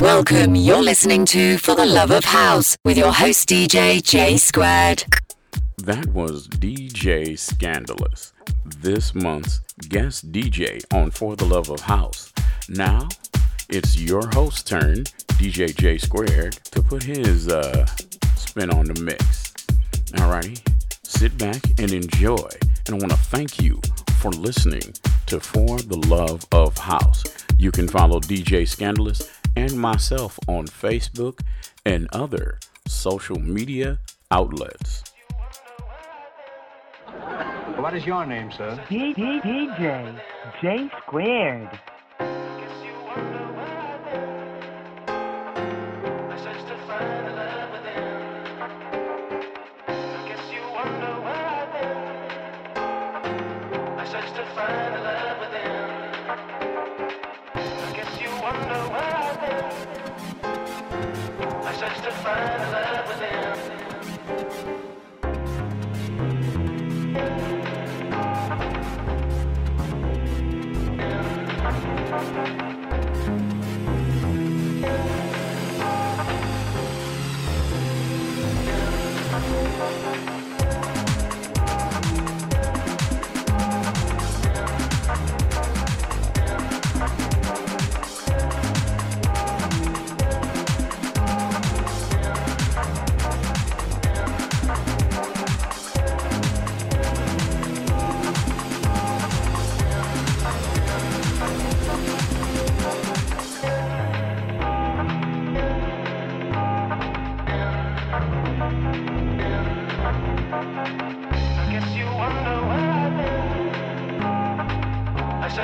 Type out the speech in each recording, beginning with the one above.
Welcome. You're listening to For the Love of House with your host DJ J Squared. That was DJ Scandalous, this month's guest DJ on For the Love of House. Now, it's your host turn, DJ J Squared, to put his uh, spin on the mix. Alrighty, sit back and enjoy. And I want to thank you for listening to For the Love of House. You can follow DJ Scandalous and myself on Facebook and other social media outlets. What is your name, sir? DJ J Squared. quest to find love within. Thank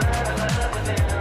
find love within.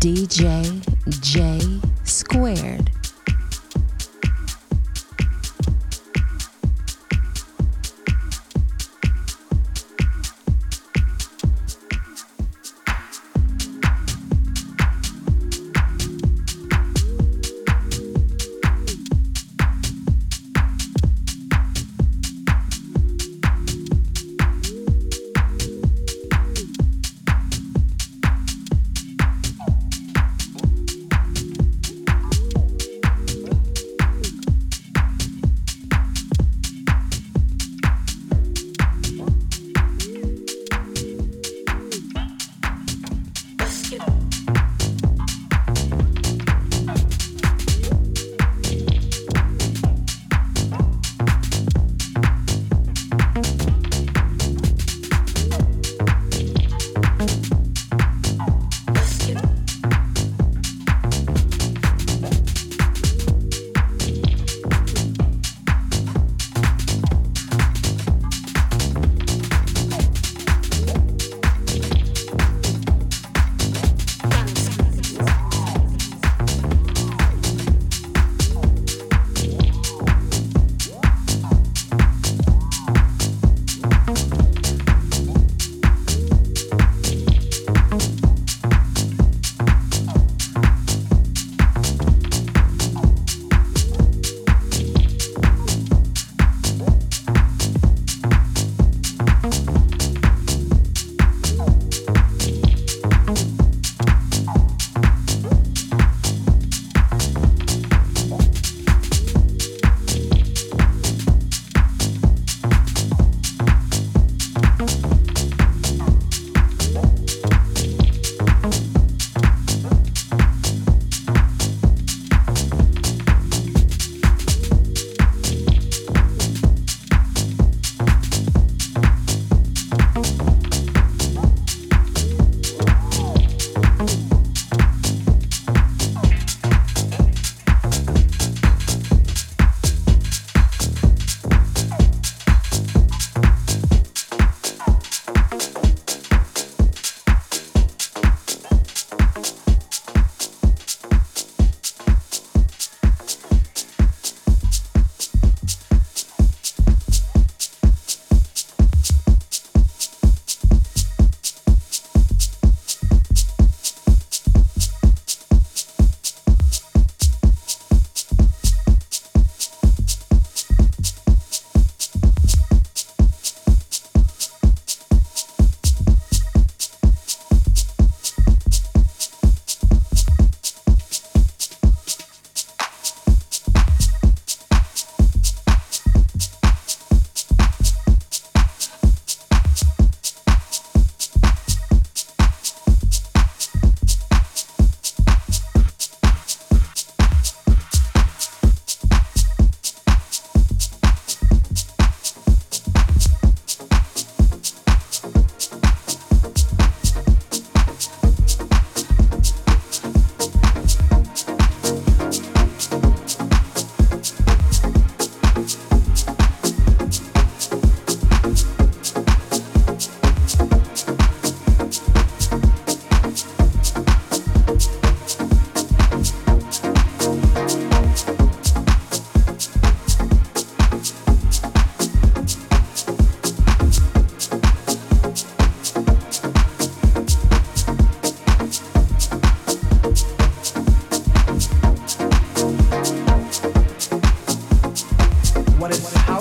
DJ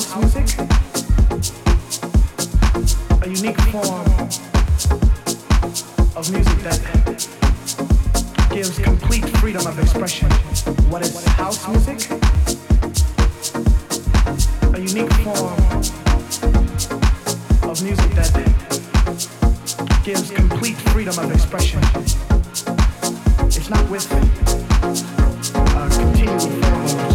house music, a unique form of music that gives complete freedom of expression. What is house music? A unique form of music that gives complete freedom of expression. It's not with a continual form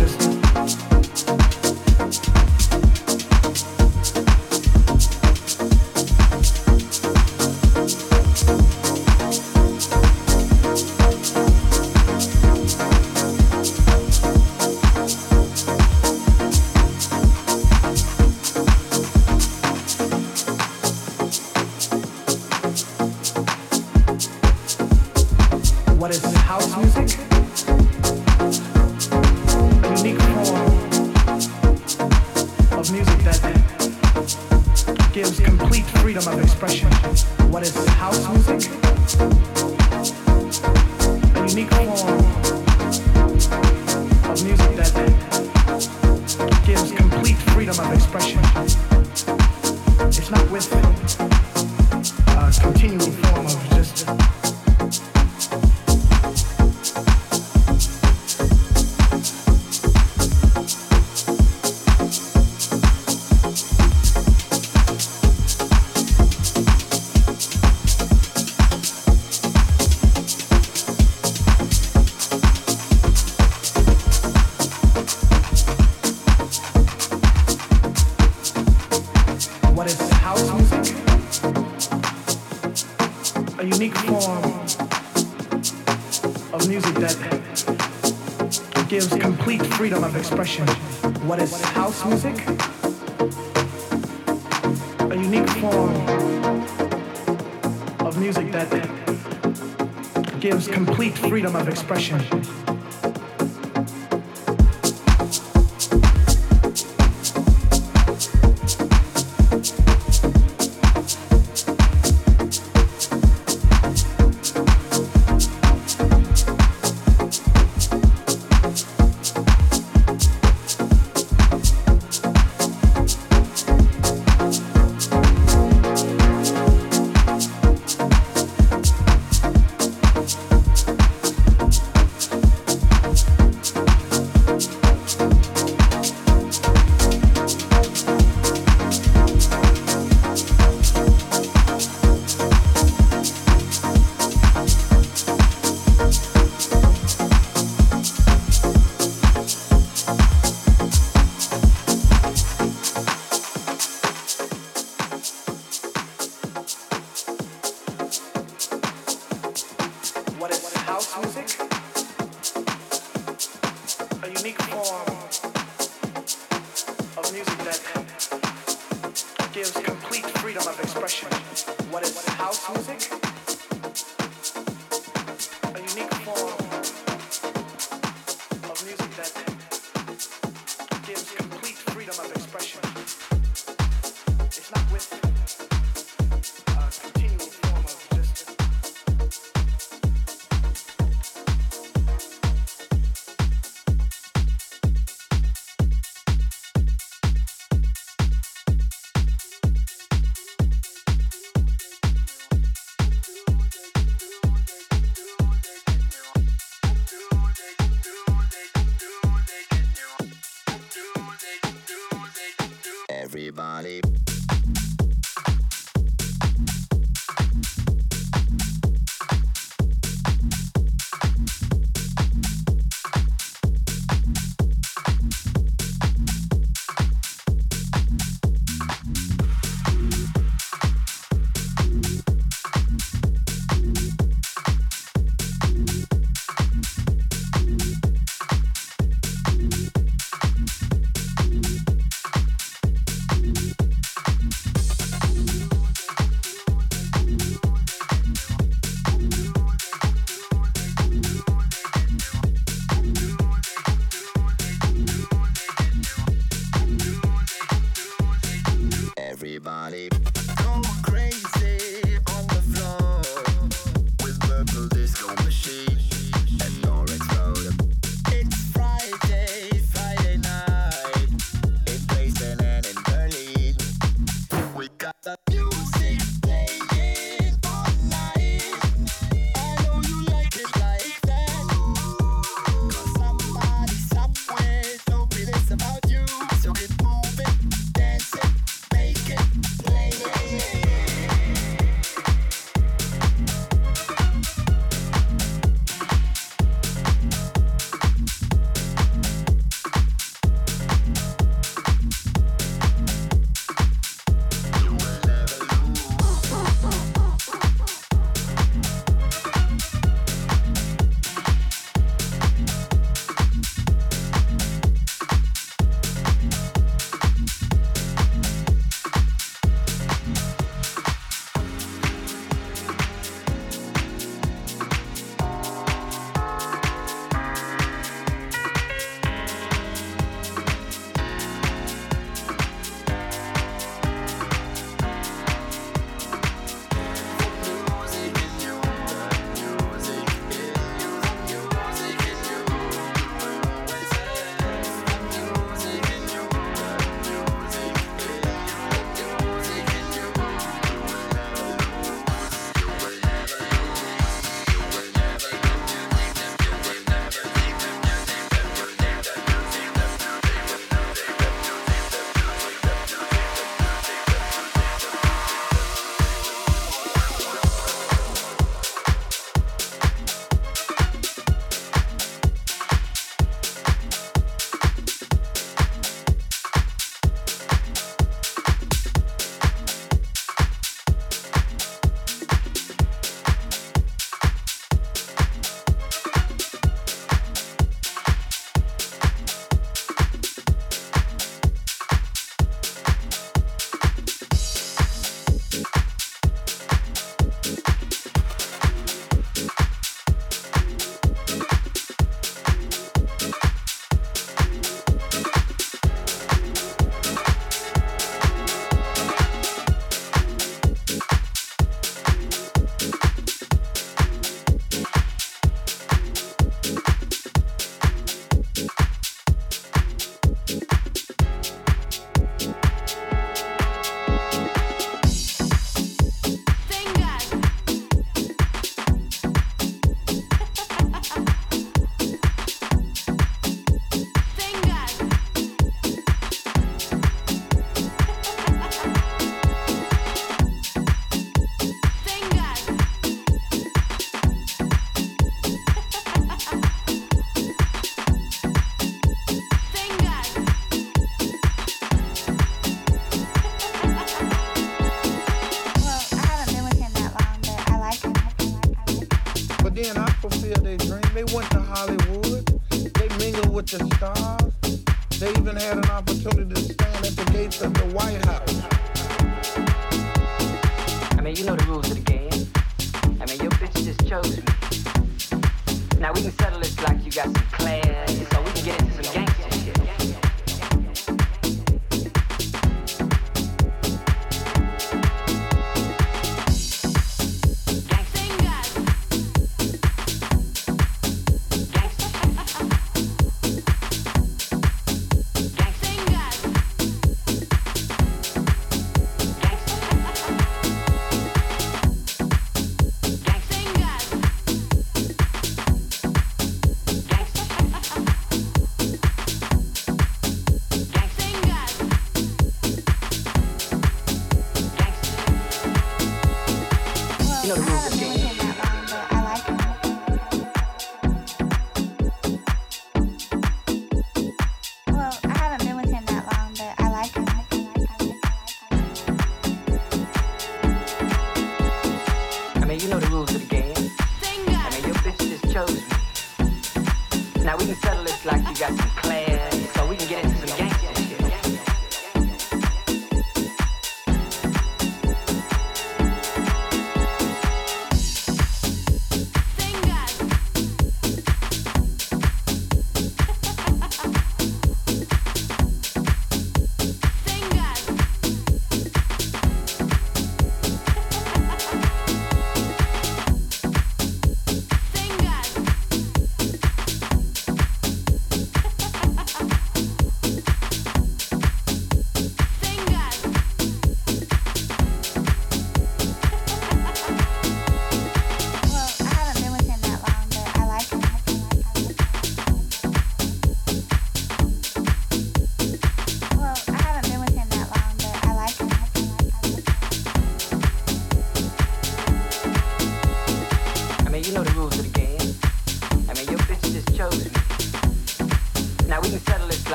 gives complete freedom of expression. What is house music? A unique form of music that gives complete freedom of expression. Everybody.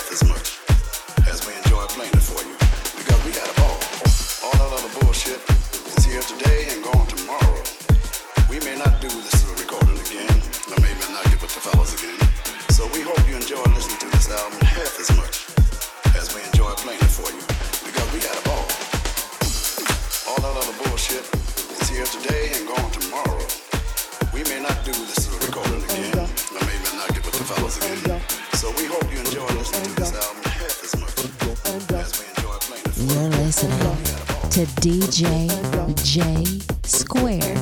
metaphysics. to DJ J Square.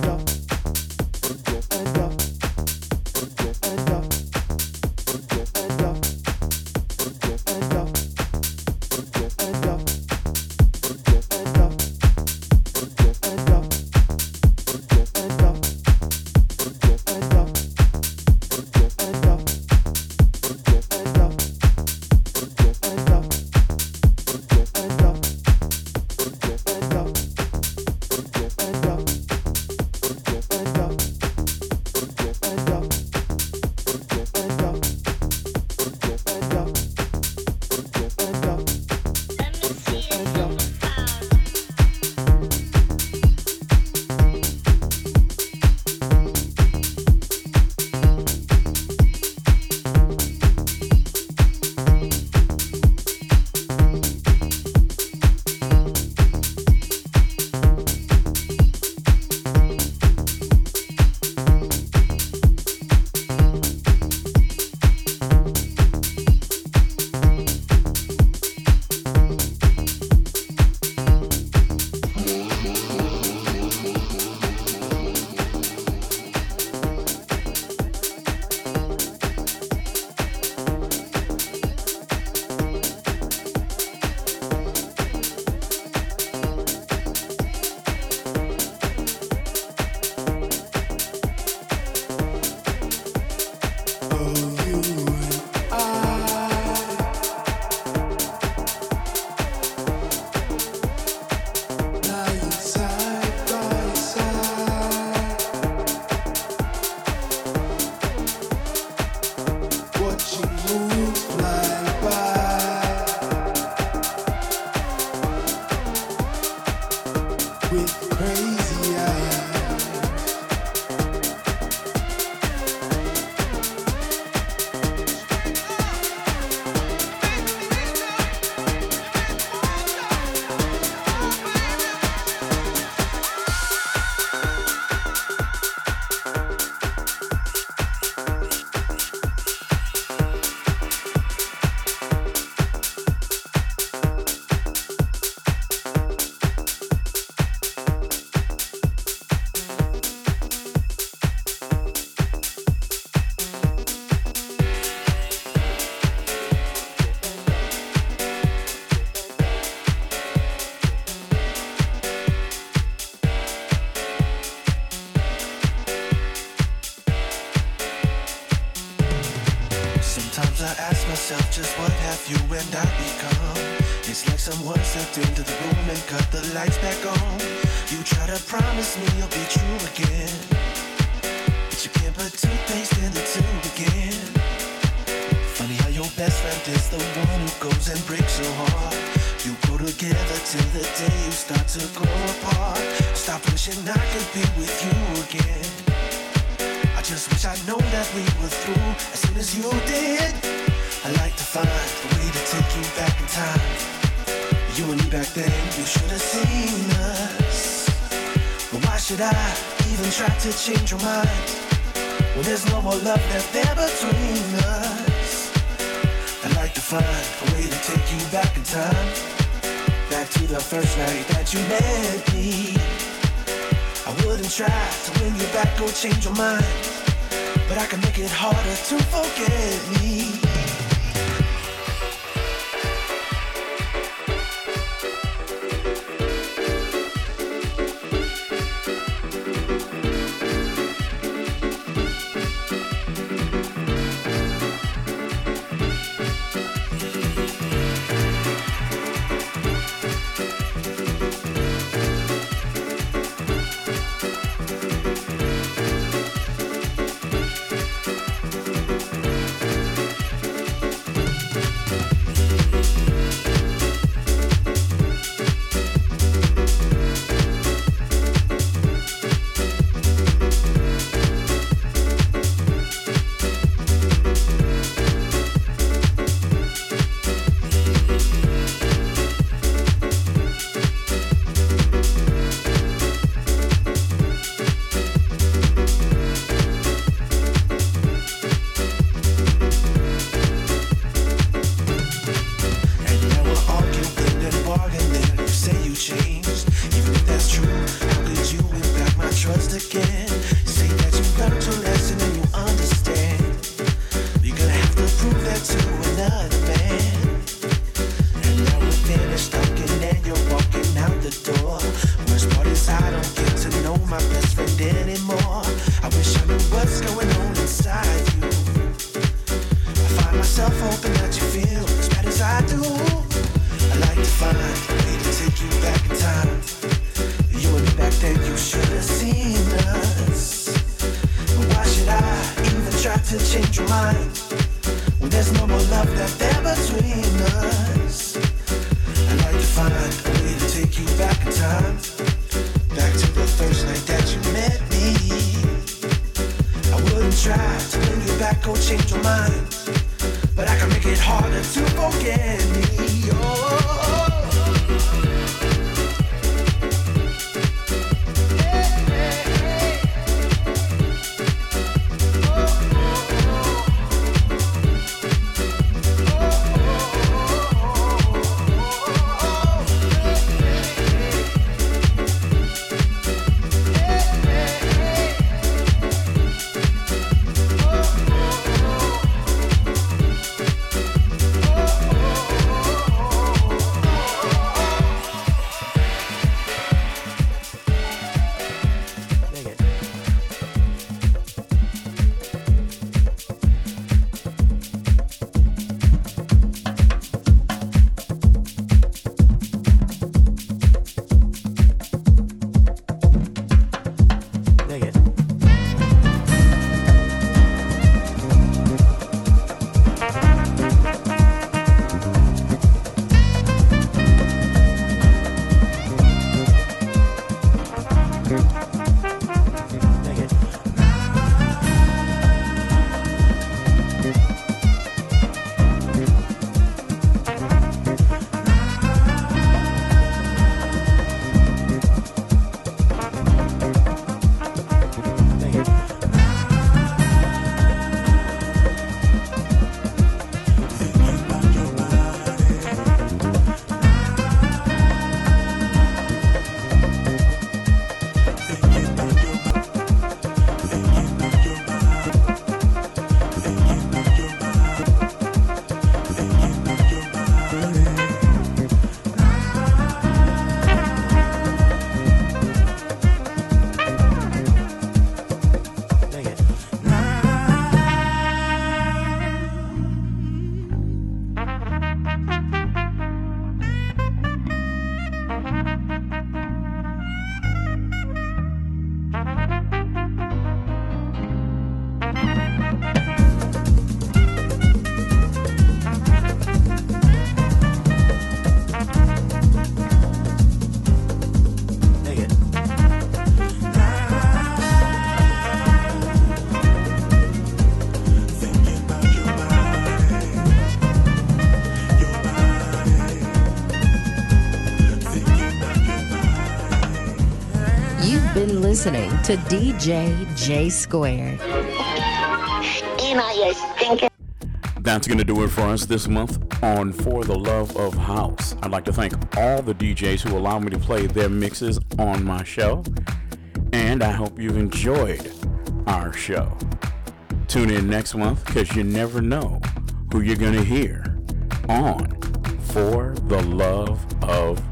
I could be with you again. I just wish I'd known that we were through as soon as you did. I'd like to find a way to take you back in time. You and me back then, you should have seen us. But why should I even try to change your mind? When there's no more love left there between us. I'd like to find a way to take you back in time. Back to the first night that you met me wouldn't try to win you back or change your mind, but I can make it harder to forget me. I don't get to know my best friend anymore. I wish I knew what's going on inside you. I find myself hoping that you feel as bad as I do. I like to find a way to take you back in time. You and me back then, you should have seen us. Why should I even try to change your mind when there's no more love left there between us? I like to find a way to take you back in time. change your mind, but I can make it harder to forget me. Listening to DJ J Squared. That's going to do it for us this month on For the Love of House. I'd like to thank all the DJs who allow me to play their mixes on my show. And I hope you've enjoyed our show. Tune in next month because you never know who you're going to hear on For the Love of House.